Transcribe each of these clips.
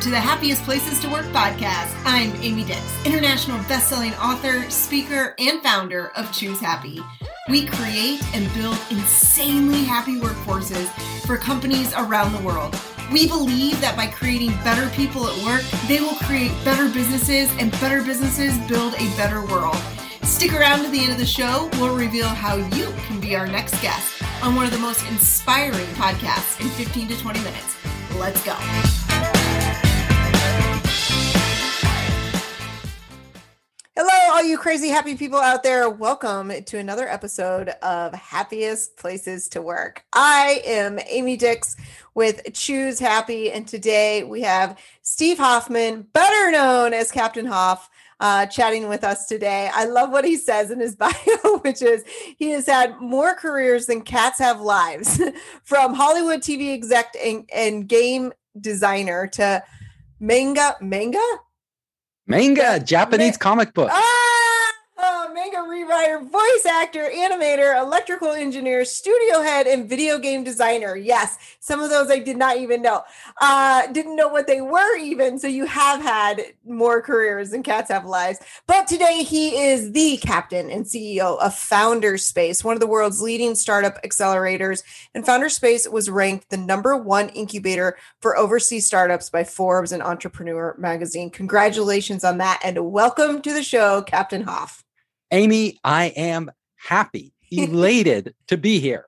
to the Happiest Places to Work podcast. I'm Amy Dix, international best-selling author, speaker, and founder of Choose Happy. We create and build insanely happy workforces for companies around the world. We believe that by creating better people at work, they will create better businesses, and better businesses build a better world. Stick around to the end of the show. We'll reveal how you can be our next guest on one of the most inspiring podcasts in 15 to 20 minutes. Let's go. Hello, all you crazy happy people out there. Welcome to another episode of Happiest Places to Work. I am Amy Dix with Choose Happy, and today we have Steve Hoffman, better known as Captain Hoff. Uh, chatting with us today. I love what he says in his bio, which is he has had more careers than cats have lives, from Hollywood TV exec and, and game designer to manga, manga, Manga, Japanese Ma- comic book. Rewriter, voice actor, animator, electrical engineer, studio head, and video game designer. Yes, some of those I did not even know. Uh, didn't know what they were even. So you have had more careers than cats have lives. But today he is the captain and CEO of Founder Space, one of the world's leading startup accelerators. And Founder Space was ranked the number one incubator for overseas startups by Forbes and Entrepreneur magazine. Congratulations on that. And welcome to the show, Captain Hoff. Amy, I am happy, elated to be here.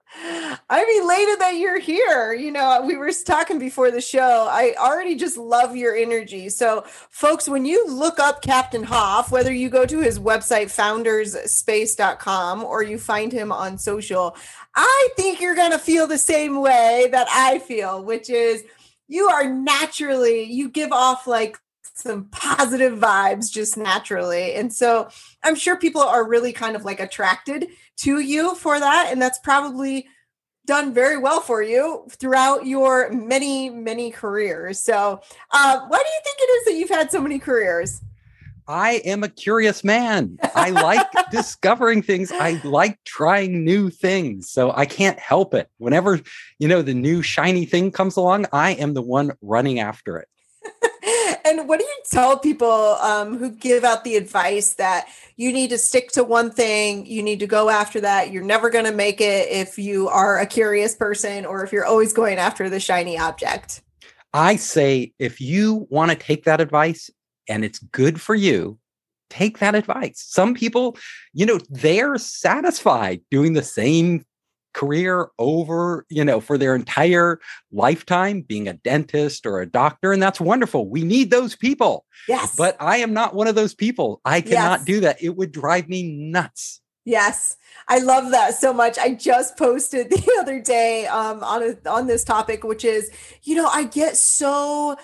I'm elated that you're here. You know, we were talking before the show. I already just love your energy. So, folks, when you look up Captain Hoff, whether you go to his website, founderspace.com, or you find him on social, I think you're going to feel the same way that I feel, which is you are naturally, you give off like some positive vibes just naturally. And so I'm sure people are really kind of like attracted to you for that. And that's probably done very well for you throughout your many, many careers. So, uh, why do you think it is that you've had so many careers? I am a curious man. I like discovering things. I like trying new things. So I can't help it. Whenever, you know, the new shiny thing comes along, I am the one running after it. And what do you tell people um, who give out the advice that you need to stick to one thing, you need to go after that, you're never going to make it if you are a curious person or if you're always going after the shiny object? I say if you want to take that advice and it's good for you, take that advice. Some people, you know, they're satisfied doing the same career over, you know, for their entire lifetime, being a dentist or a doctor. And that's wonderful. We need those people. Yes. But I am not one of those people. I cannot yes. do that. It would drive me nuts. Yes. I love that so much. I just posted the other day um, on a, on this topic, which is, you know, I get so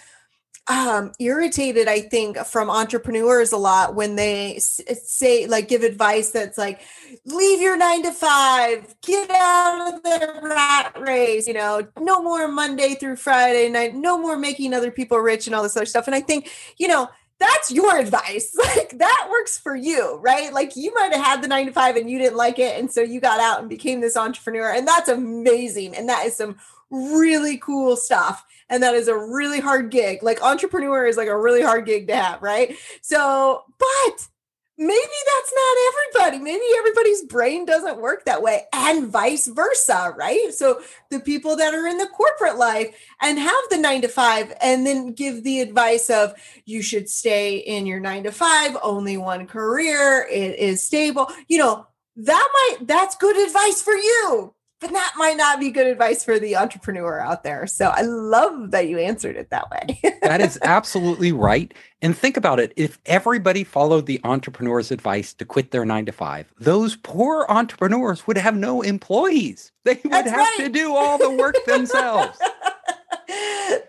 um, irritated, I think, from entrepreneurs a lot when they say, like, give advice that's like, leave your nine to five, get out of the rat race, you know, no more Monday through Friday night, no more making other people rich and all this other stuff. And I think, you know, that's your advice. Like that works for you, right? Like you might have had the nine to five and you didn't like it. And so you got out and became this entrepreneur. And that's amazing. And that is some really cool stuff and that is a really hard gig. Like entrepreneur is like a really hard gig to have, right? So, but maybe that's not everybody. Maybe everybody's brain doesn't work that way, and vice versa, right? So, the people that are in the corporate life and have the nine to five, and then give the advice of you should stay in your nine to five, only one career, it is stable, you know. That might that's good advice for you but that might not be good advice for the entrepreneur out there. So I love that you answered it that way. that is absolutely right. And think about it if everybody followed the entrepreneur's advice to quit their nine to five, those poor entrepreneurs would have no employees. They would That's have right. to do all the work themselves.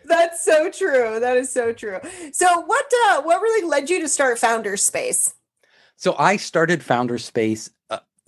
That's so true. That is so true. So what uh, what really led you to start Founder Space? So I started Founderspace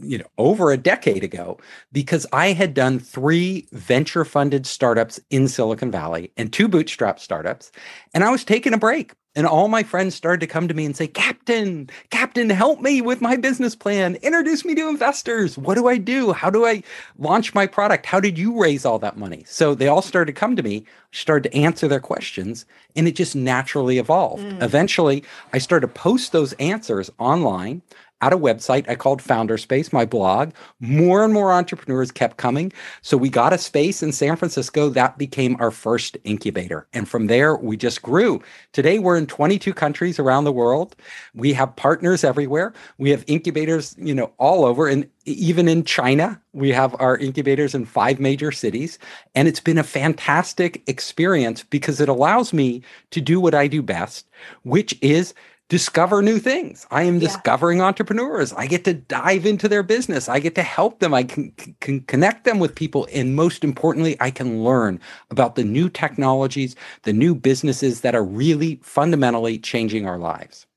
you know over a decade ago because i had done three venture funded startups in silicon valley and two bootstrap startups and i was taking a break And all my friends started to come to me and say, Captain, Captain, help me with my business plan. Introduce me to investors. What do I do? How do I launch my product? How did you raise all that money? So they all started to come to me, started to answer their questions, and it just naturally evolved. Mm. Eventually, I started to post those answers online at a website I called Founderspace, my blog. More and more entrepreneurs kept coming. So we got a space in San Francisco that became our first incubator. And from there, we just grew. Today, we're in 22 countries around the world. We have partners everywhere. We have incubators, you know, all over. And even in China, we have our incubators in five major cities. And it's been a fantastic experience because it allows me to do what I do best, which is discover new things. I am yeah. discovering entrepreneurs. I get to dive into their business. I get to help them. I can, can connect them with people. And most importantly, I can learn about the new technologies, the new businesses that are really fundamentally changing our lives.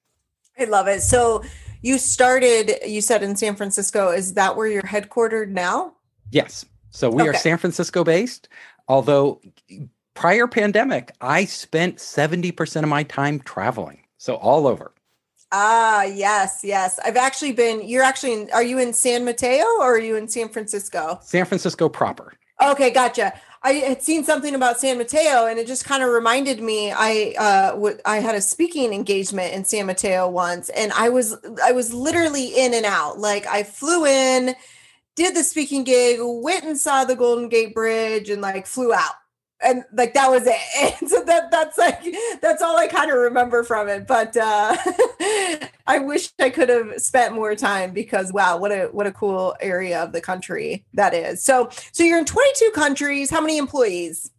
I love it. So you started, you said in San Francisco. Is that where you're headquartered now? Yes. So we okay. are San Francisco based, although prior pandemic, I spent 70% of my time traveling. So all over. Ah, yes, yes. I've actually been, you're actually, in, are you in San Mateo or are you in San Francisco? San Francisco proper. Okay, gotcha. I had seen something about San Mateo and it just kind of reminded me I uh w- I had a speaking engagement in San Mateo once and I was I was literally in and out. Like I flew in, did the speaking gig, went and saw the Golden Gate Bridge and like flew out and like that was it. And so that that's like that's all i kind of remember from it but uh i wish i could have spent more time because wow what a what a cool area of the country that is. So so you're in 22 countries. How many employees?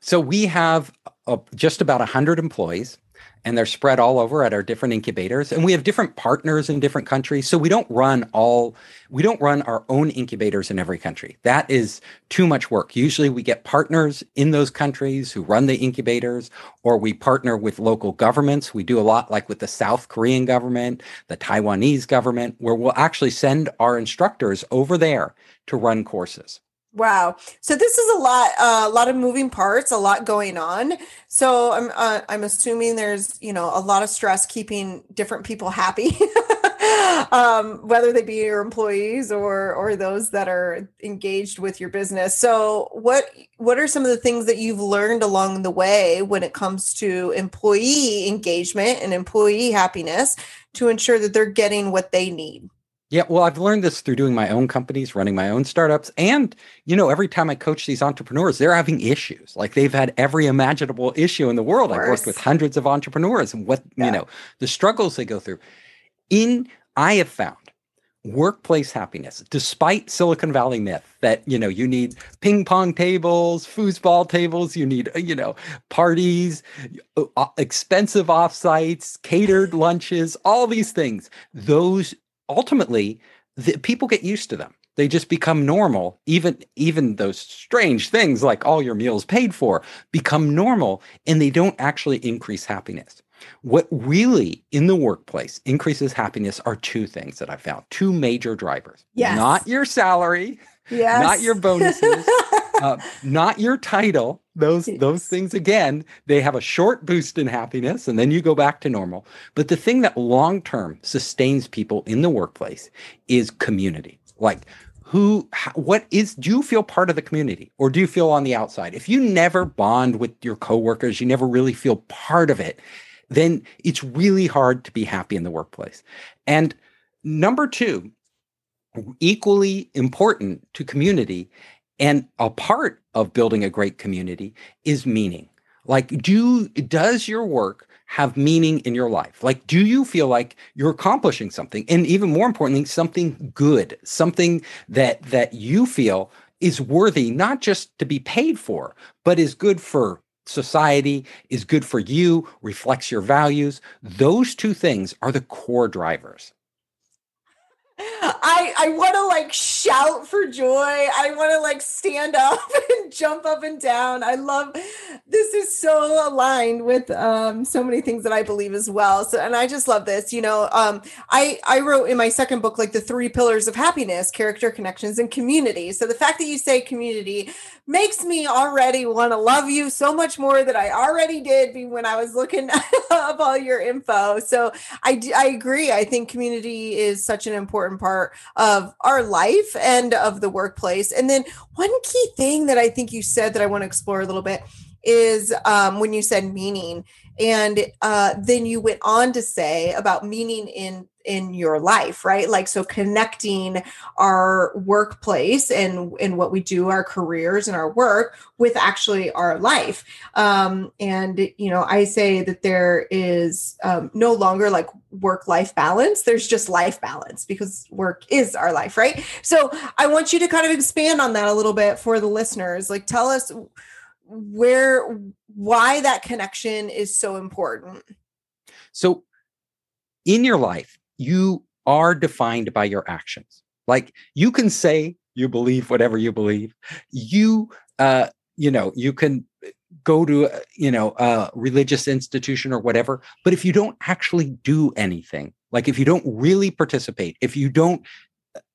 So we have uh, just about 100 employees and they're spread all over at our different incubators and we have different partners in different countries so we don't run all we don't run our own incubators in every country. That is too much work. Usually we get partners in those countries who run the incubators or we partner with local governments. We do a lot like with the south korean government the taiwanese government where we'll actually send our instructors over there to run courses Wow. So this is a lot, uh, a lot of moving parts, a lot going on. So I'm, uh, I'm assuming there's, you know, a lot of stress keeping different people happy, um, whether they be your employees or, or those that are engaged with your business. So what, what are some of the things that you've learned along the way when it comes to employee engagement and employee happiness to ensure that they're getting what they need? Yeah, well, I've learned this through doing my own companies, running my own startups. And, you know, every time I coach these entrepreneurs, they're having issues. Like they've had every imaginable issue in the world. I've worked with hundreds of entrepreneurs and what, yeah. you know, the struggles they go through. In, I have found workplace happiness, despite Silicon Valley myth that, you know, you need ping pong tables, foosball tables, you need, you know, parties, uh, uh, expensive offsites, catered lunches, all these things. Those ultimately the, people get used to them they just become normal even even those strange things like all your meals paid for become normal and they don't actually increase happiness what really in the workplace increases happiness are two things that i found two major drivers yes. not your salary yes. not your bonuses uh, not your title. Those those things again, they have a short boost in happiness, and then you go back to normal. But the thing that long term sustains people in the workplace is community. Like who what is do you feel part of the community or do you feel on the outside if you never bond with your coworkers you never really feel part of it then it's really hard to be happy in the workplace and number 2 equally important to community and a part of building a great community is meaning. Like, do does your work have meaning in your life? Like, do you feel like you're accomplishing something? And even more importantly, something good, something that that you feel is worthy not just to be paid for, but is good for society, is good for you, reflects your values. Those two things are the core drivers I I want to like shout for joy. I want to like stand up and jump up and down. I love this is so aligned with um so many things that I believe as well. So and I just love this. You know, um I I wrote in my second book like the three pillars of happiness, character, connections and community. So the fact that you say community makes me already want to love you so much more than I already did when I was looking up all your info. So I I agree. I think community is such an important part of our life and of the workplace. And then one key thing that I think you said that I want to explore a little bit is um, when you said meaning and uh, then you went on to say about meaning in in your life right? Like so connecting our workplace and and what we do our careers and our work with actually our life. Um and you know i say that there is um, no longer like work life balance. There's just life balance because work is our life right? So i want you to kind of expand on that a little bit for the listeners. Like tell us where why that connection is so important. So in your life you are defined by your actions like you can say you believe whatever you believe you uh you know you can go to you know a religious institution or whatever but if you don't actually do anything like if you don't really participate if you don't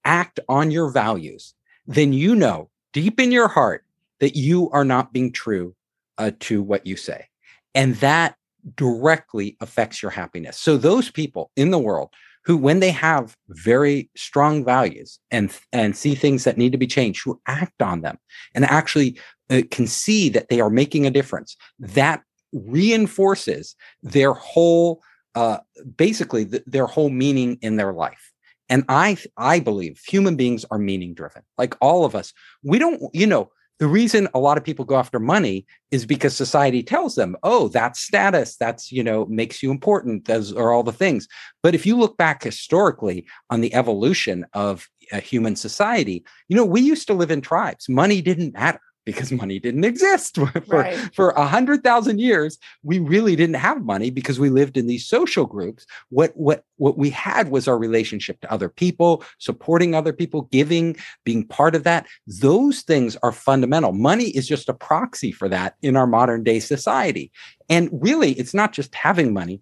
act on your values then you know deep in your heart that you are not being true uh, to what you say. And that directly affects your happiness. So, those people in the world who, when they have very strong values and, and see things that need to be changed, who act on them and actually uh, can see that they are making a difference, that reinforces their whole, uh, basically, th- their whole meaning in their life. And I, I believe human beings are meaning driven. Like all of us, we don't, you know, the reason a lot of people go after money is because society tells them oh that's status that's you know makes you important those are all the things. But if you look back historically on the evolution of a human society you know we used to live in tribes. Money didn't matter because money didn't exist for right. for a hundred thousand years. We really didn't have money because we lived in these social groups. What what what we had was our relationship to other people, supporting other people, giving, being part of that. Those things are fundamental. Money is just a proxy for that in our modern day society. And really, it's not just having money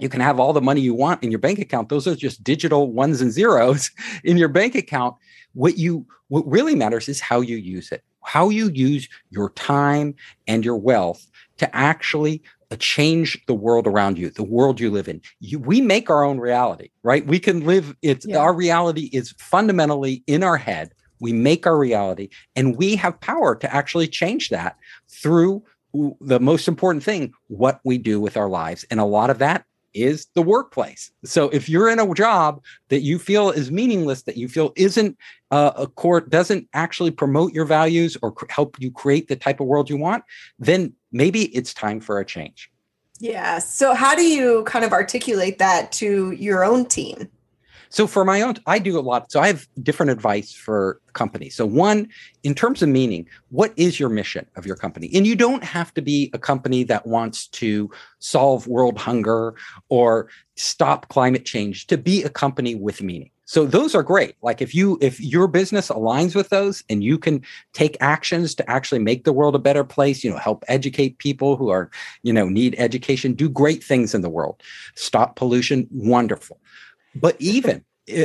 you can have all the money you want in your bank account those are just digital ones and zeros in your bank account what you what really matters is how you use it how you use your time and your wealth to actually uh, change the world around you, the world you live in. You, we make our own reality, right? We can live it's yeah. our reality is fundamentally in our head. We make our reality and we have power to actually change that through the most important thing, what we do with our lives. And a lot of that is the workplace. So if you're in a job that you feel is meaningless, that you feel isn't uh, a court doesn't actually promote your values or cr- help you create the type of world you want, then maybe it's time for a change. Yeah. So how do you kind of articulate that to your own team? So for my own, I do a lot. So I have different advice for companies. So one, in terms of meaning, what is your mission of your company? And you don't have to be a company that wants to solve world hunger or stop climate change to be a company with meaning. So those are great. Like if you if your business aligns with those and you can take actions to actually make the world a better place, you know, help educate people who are, you know, need education, do great things in the world. Stop pollution, wonderful. But even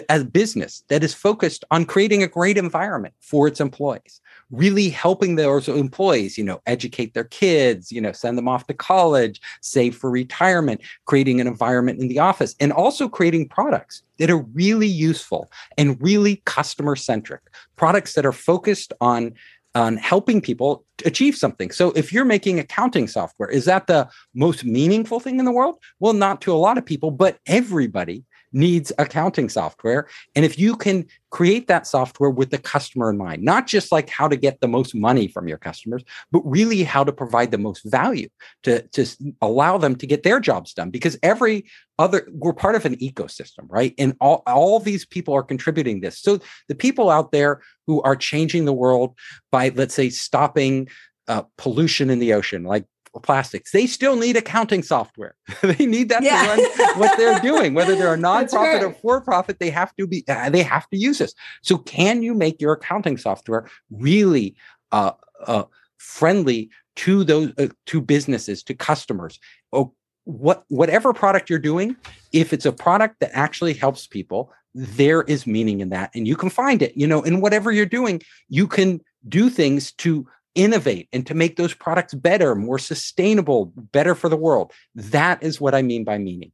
as a business that is focused on creating a great environment for its employees really helping those employees you know educate their kids you know send them off to college save for retirement creating an environment in the office and also creating products that are really useful and really customer centric products that are focused on on helping people achieve something. So if you're making accounting software, is that the most meaningful thing in the world? Well, not to a lot of people, but everybody needs accounting software. And if you can create that software with the customer in mind, not just like how to get the most money from your customers, but really how to provide the most value to, to allow them to get their jobs done. Because every other, we're part of an ecosystem, right? And all, all these people are contributing this. So the people out there who are changing the world by, let's say, stopping uh, pollution in the ocean, like plastics. They still need accounting software. they need that yeah. to run what they're doing. Whether they're a nonprofit or for profit, they have to be. Uh, they have to use this. So, can you make your accounting software really uh, uh, friendly to those uh, to businesses, to customers? Oh, what whatever product you're doing, if it's a product that actually helps people, there is meaning in that, and you can find it. You know, in whatever you're doing, you can do things to innovate and to make those products better, more sustainable, better for the world. That is what I mean by meaning.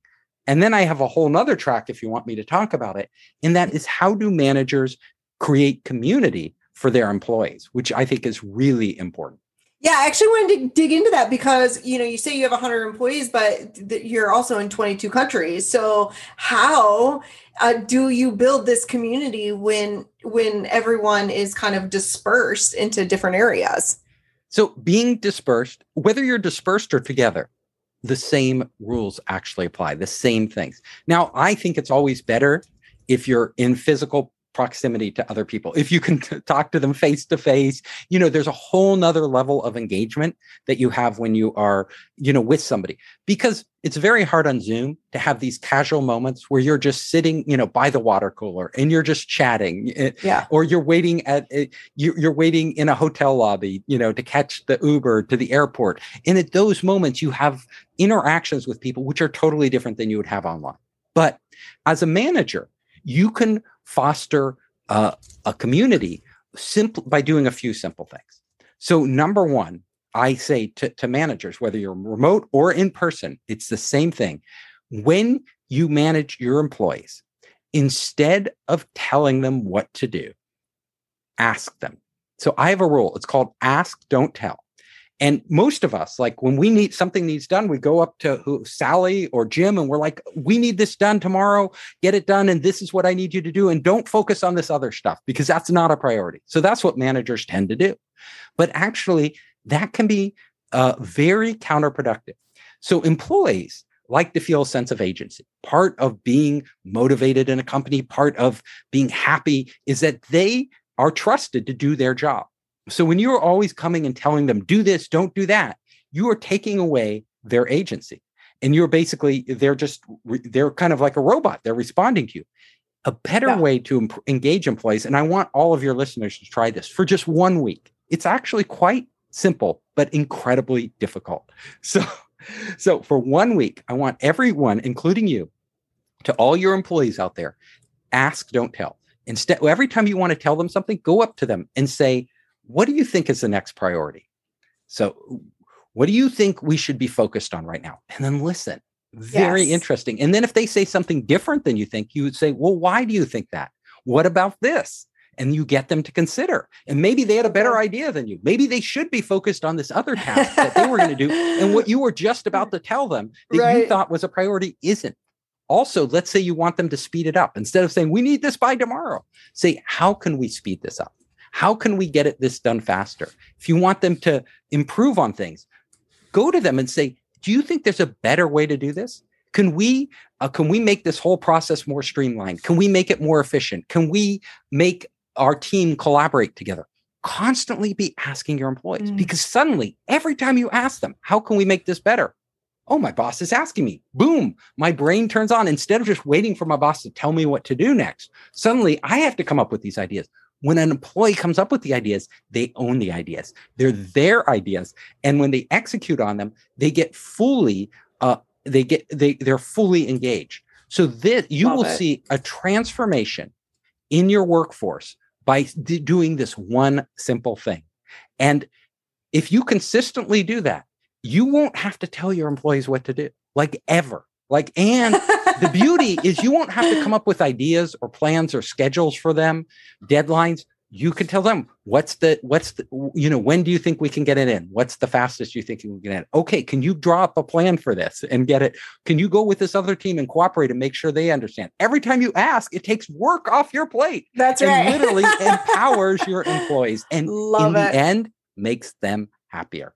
And then I have a whole nother track if you want me to talk about it. And that is how do managers create community for their employees, which I think is really important. Yeah, I actually wanted to dig into that because you know you say you have 100 employees, but th- you're also in 22 countries. So how uh, do you build this community when when everyone is kind of dispersed into different areas? So being dispersed, whether you're dispersed or together, the same rules actually apply. The same things. Now, I think it's always better if you're in physical proximity to other people. If you can t- talk to them face to face you know there's a whole nother level of engagement that you have when you are you know with somebody. Because it's very hard on zoom to have these casual moments where you're just sitting you know by the water cooler and you're just chatting eh, yeah. or you're waiting at eh, you're waiting in a hotel lobby you know to catch the uber to the airport. And at those moments you have interactions with people which are totally different than you would have online. But as a manager you can foster uh, a community simple by doing a few simple things. So, number one, I say to, to managers, whether you're remote or in person, it's the same thing. When you manage your employees, instead of telling them what to do, ask them. So I have a rule. It's called ask, don't tell. And most of us, like when we need something needs done, we go up to who, Sally or Jim and we're like, we need this done tomorrow, get it done. And this is what I need you to do. And don't focus on this other stuff because that's not a priority. So that's what managers tend to do. But actually, that can be uh, very counterproductive. So employees like to feel a sense of agency. Part of being motivated in a company, part of being happy is that they are trusted to do their job. So when you're always coming and telling them, do this, don't do that, you are taking away their agency. And you're basically, they're just, they're kind of like a robot. They're responding to you. A better yeah. way to imp- engage employees, and I want all of your listeners to try this for just one week. It's actually quite simple, but incredibly difficult. So, so for one week, I want everyone, including you, to all your employees out there, ask, don't tell. Instead, every time you want to tell them something, go up to them and say, what do you think is the next priority? So, what do you think we should be focused on right now? And then listen. Very yes. interesting. And then if they say something different than you think, you would say, Well, why do you think that? What about this? And you get them to consider. And maybe they had a better idea than you. Maybe they should be focused on this other task that they were going to do. And what you were just about to tell them that right. you thought was a priority isn't. Also, let's say you want them to speed it up. Instead of saying, we need this by tomorrow, say, how can we speed this up? How can we get it this done faster? If you want them to improve on things, go to them and say, "Do you think there's a better way to do this? Can we uh, can we make this whole process more streamlined? Can we make it more efficient? Can we make our team collaborate together?" Constantly be asking your employees mm. because suddenly every time you ask them, "How can we make this better?" Oh, my boss is asking me. Boom, my brain turns on. Instead of just waiting for my boss to tell me what to do next, suddenly I have to come up with these ideas when an employee comes up with the ideas, they own the ideas. They're their ideas. And when they execute on them, they get fully, uh, they get, they, they're fully engaged. So this, you Love will it. see a transformation in your workforce by d- doing this one simple thing. And if you consistently do that, you won't have to tell your employees what to do, like ever. Like, and the beauty is you won't have to come up with ideas or plans or schedules for them, deadlines. You can tell them what's the what's the you know when do you think we can get it in? What's the fastest you think we can get it? Okay, can you draw up a plan for this and get it? Can you go with this other team and cooperate and make sure they understand? Every time you ask, it takes work off your plate. That's and right. literally empowers your employees and Love in it. the end makes them happier.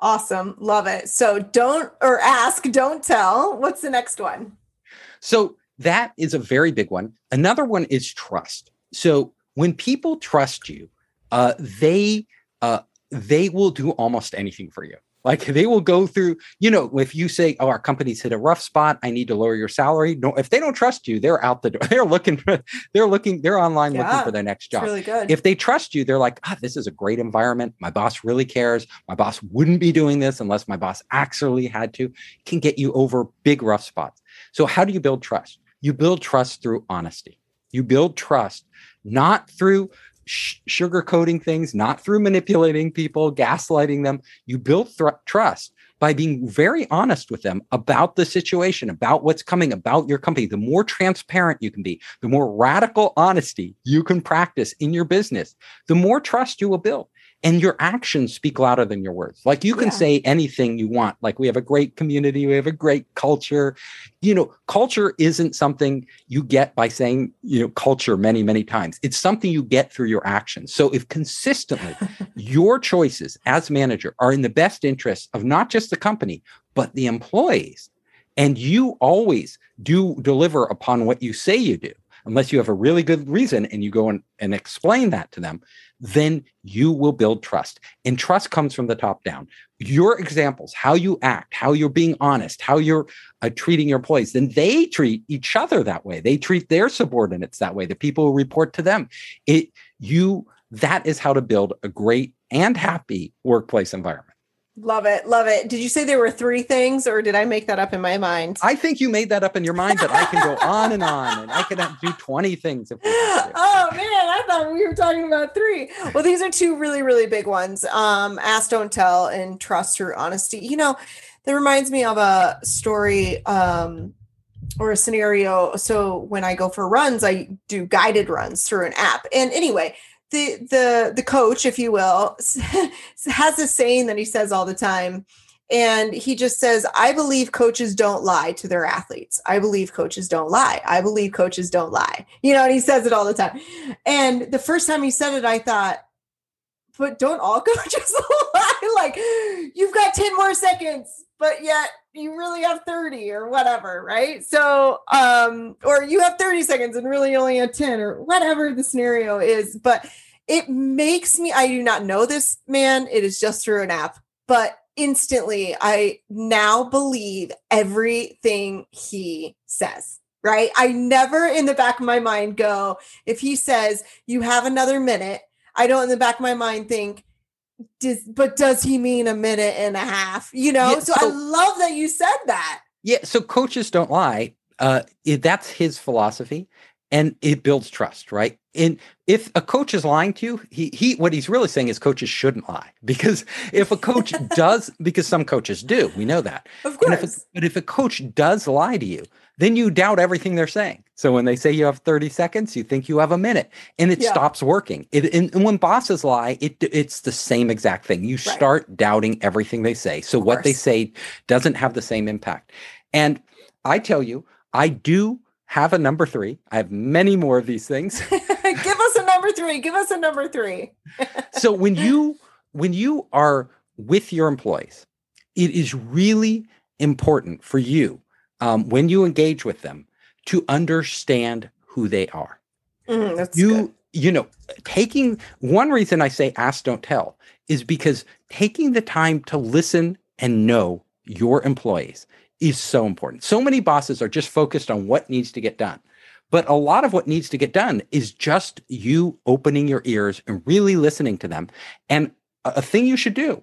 Awesome. Love it. So don't or ask, don't tell. What's the next one? So that is a very big one. Another one is trust. So when people trust you, uh, they uh, they will do almost anything for you. Like they will go through, you know, if you say, "Oh, our company's hit a rough spot. I need to lower your salary." No, if they don't trust you, they're out the door. They're looking for, they're looking, they're online yeah, looking for their next job. Really good. If they trust you, they're like, "Ah, this is a great environment. My boss really cares. My boss wouldn't be doing this unless my boss actually had to." Can get you over big rough spots. So, how do you build trust? You build trust through honesty. You build trust not through sh- sugarcoating things, not through manipulating people, gaslighting them. You build trust by being very honest with them about the situation, about what's coming, about your company. The more transparent you can be, the more radical honesty you can practice in your business, the more trust you will build and your actions speak louder than your words. Like you can yeah. say anything you want. Like we have a great community we have a great culture. You know culture isn't something you get by saying you know culture many many times. It's something you get through your actions. So if consistently your choices as manager are in the best interest of not just the company but the employees and you always do deliver upon what you say you do unless you have a really good reason and you go and, and explain that to them then you will build trust. And trust comes from the top down. Your examples, how you act, how you're being honest, how you're uh, treating your employees, then they treat each other that way. They treat their subordinates that way, the people who report to them. It you that is how to build a great and happy workplace environment. Love it. Love it. Did you say there were three things or did I make that up in my mind? I think you made that up in your mind, but I can go on and on and I can do 20 things. If oh man, I thought we were talking about three. Well, these are two really, really big ones. Um, ask, don't tell, and trust through honesty. You know, that reminds me of a story um, or a scenario. So when I go for runs, I do guided runs through an app. And anyway, the the the coach, if you will, has a saying that he says all the time. And he just says, I believe coaches don't lie to their athletes. I believe coaches don't lie. I believe coaches don't lie. You know, and he says it all the time. And the first time he said it, I thought, but don't all coaches lie? Like, you've got 10 more seconds, but yet you really have 30 or whatever, right? So, um, or you have 30 seconds and really only have 10 or whatever the scenario is. But it makes me, I do not know this man, it is just through an app, but instantly I now believe everything he says. Right. I never in the back of my mind go, if he says you have another minute, I don't in the back of my mind think, does but does he mean a minute and a half? You know, yeah, so, so, I love that you said that. Yeah, so coaches don't lie. Uh, that's his philosophy, and it builds trust, right? And if a coach is lying to you, he he what he's really saying is coaches shouldn't lie because if a coach does, because some coaches do, we know that. Of course. If a, but if a coach does lie to you, then you doubt everything they're saying. So when they say you have 30 seconds, you think you have a minute and it yeah. stops working. It, and, and, when bosses lie, it, it's the same exact thing. You right. start doubting everything they say. So of what course. they say doesn't have the same impact. And I tell you, I do have a number three. I have many more of these things. Give us a number three. Give us a number three. so when you when you are with your employees, it is really important for you um, when you engage with them to understand who they are. Mm, you good. you know taking one reason I say ask don't tell is because taking the time to listen and know your employees is so important. So many bosses are just focused on what needs to get done. But a lot of what needs to get done is just you opening your ears and really listening to them. And a thing you should do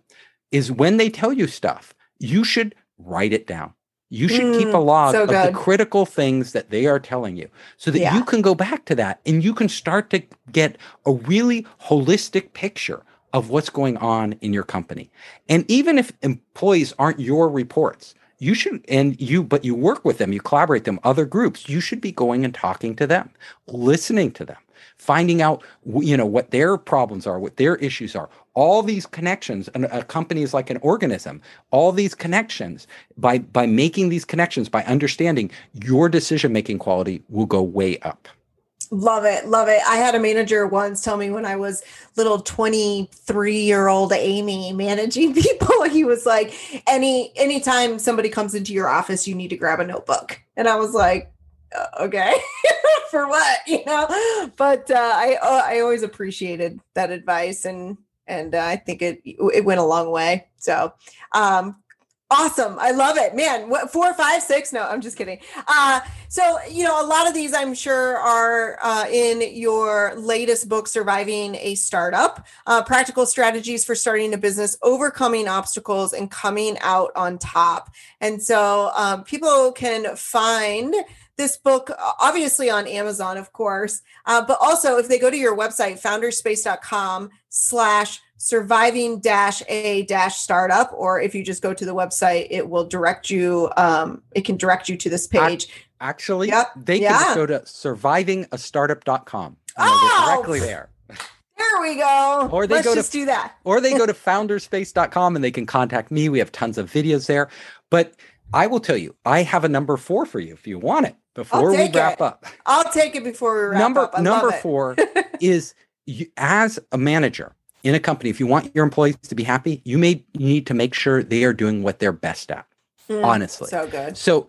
is when they tell you stuff, you should write it down. You should mm, keep a log so of the critical things that they are telling you so that yeah. you can go back to that and you can start to get a really holistic picture of what's going on in your company. And even if employees aren't your reports, you should and you but you work with them, you collaborate them, other groups, you should be going and talking to them, listening to them finding out you know what their problems are what their issues are. All these connections and a company is like an organism all these connections by by making these connections by understanding your decision making quality will go way up. Love it love it. I had a manager once tell me when i was little 23 year old amy managing people he was like any anytime somebody comes into your office you need to grab a notebook. And i was like uh, okay for what you know but uh, i uh, i always appreciated that advice and and uh, I think it it went a long way. So, um, awesome! I love it, man. What four, five, six? No, I'm just kidding. Uh, so you know, a lot of these I'm sure are uh, in your latest book, "Surviving a Startup: uh, Practical Strategies for Starting a Business, Overcoming Obstacles, and Coming Out on Top." And so, um, people can find this book obviously on amazon of course uh, but also if they go to your website founderspace.com slash surviving dash a dash startup or if you just go to the website it will direct you um, it can direct you to this page actually yep. they yeah. can go to survivingastartup.com and oh! directly there there we go. Or they Let's go just to do that. or they go to founderspace.com and they can contact me. We have tons of videos there. But I will tell you, I have a number four for you if you want it before we wrap it. up. I'll take it before we wrap number, up. I number four is you, as a manager in a company, if you want your employees to be happy, you may need to make sure they are doing what they're best at. Mm, honestly, so good. So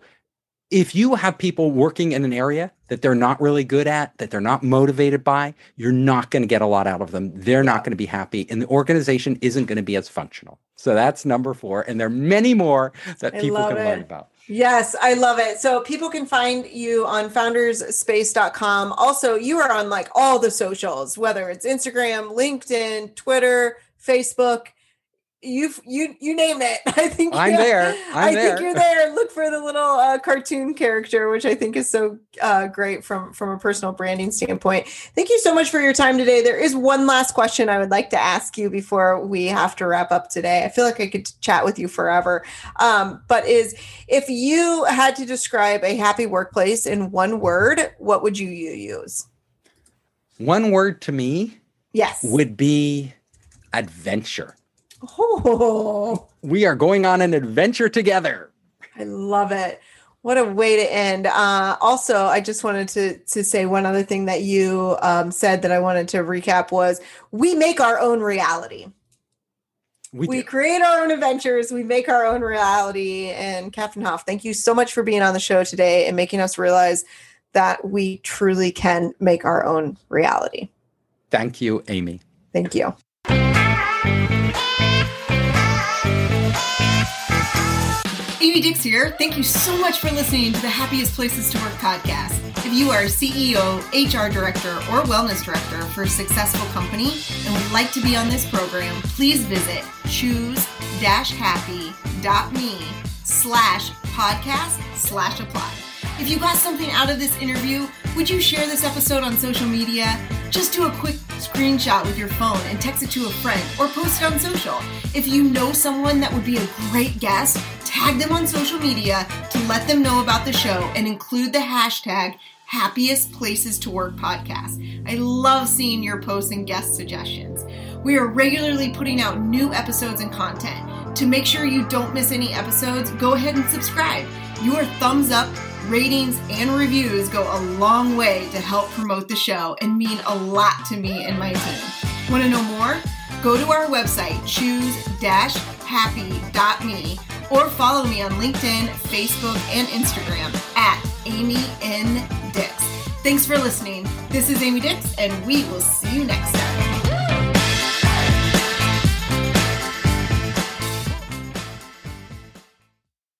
if you have people working in an area that they're not really good at, that they're not motivated by, you're not going to get a lot out of them. They're not going to be happy, and the organization isn't going to be as functional. So that's number four. And there are many more that I people can it. learn about. Yes, I love it. So people can find you on foundersspace.com. Also, you are on like all the socials, whether it's Instagram, LinkedIn, Twitter, Facebook you you you name it. I think I'm there. I'm i there. think you're there. Look for the little uh, cartoon character, which I think is so uh, great from from a personal branding standpoint. Thank you so much for your time today. There is one last question I would like to ask you before we have to wrap up today. I feel like I could chat with you forever. Um, but is if you had to describe a happy workplace in one word, what would you use? One word to me, yes, would be adventure. Oh, we are going on an adventure together. I love it. What a way to end. Uh, also, I just wanted to to say one other thing that you um, said that I wanted to recap was we make our own reality. We, we create our own adventures. We make our own reality. And Captain Hoff, thank you so much for being on the show today and making us realize that we truly can make our own reality. Thank you, Amy. Thank you. Amy Dix here. Thank you so much for listening to the Happiest Places to Work podcast. If you are a CEO, HR director, or wellness director for a successful company and would like to be on this program, please visit choose-happy.me slash podcast slash apply. If you got something out of this interview, would you share this episode on social media? Just do a quick screenshot with your phone and text it to a friend or post it on social. If you know someone that would be a great guest, tag them on social media to let them know about the show and include the hashtag happiest places to work podcast. I love seeing your posts and guest suggestions. We are regularly putting out new episodes and content. To make sure you don't miss any episodes, go ahead and subscribe. Your thumbs up ratings, and reviews go a long way to help promote the show and mean a lot to me and my team. Want to know more? Go to our website, choose-happy.me, or follow me on LinkedIn, Facebook, and Instagram at Amy N. Dix. Thanks for listening. This is Amy Dix, and we will see you next time.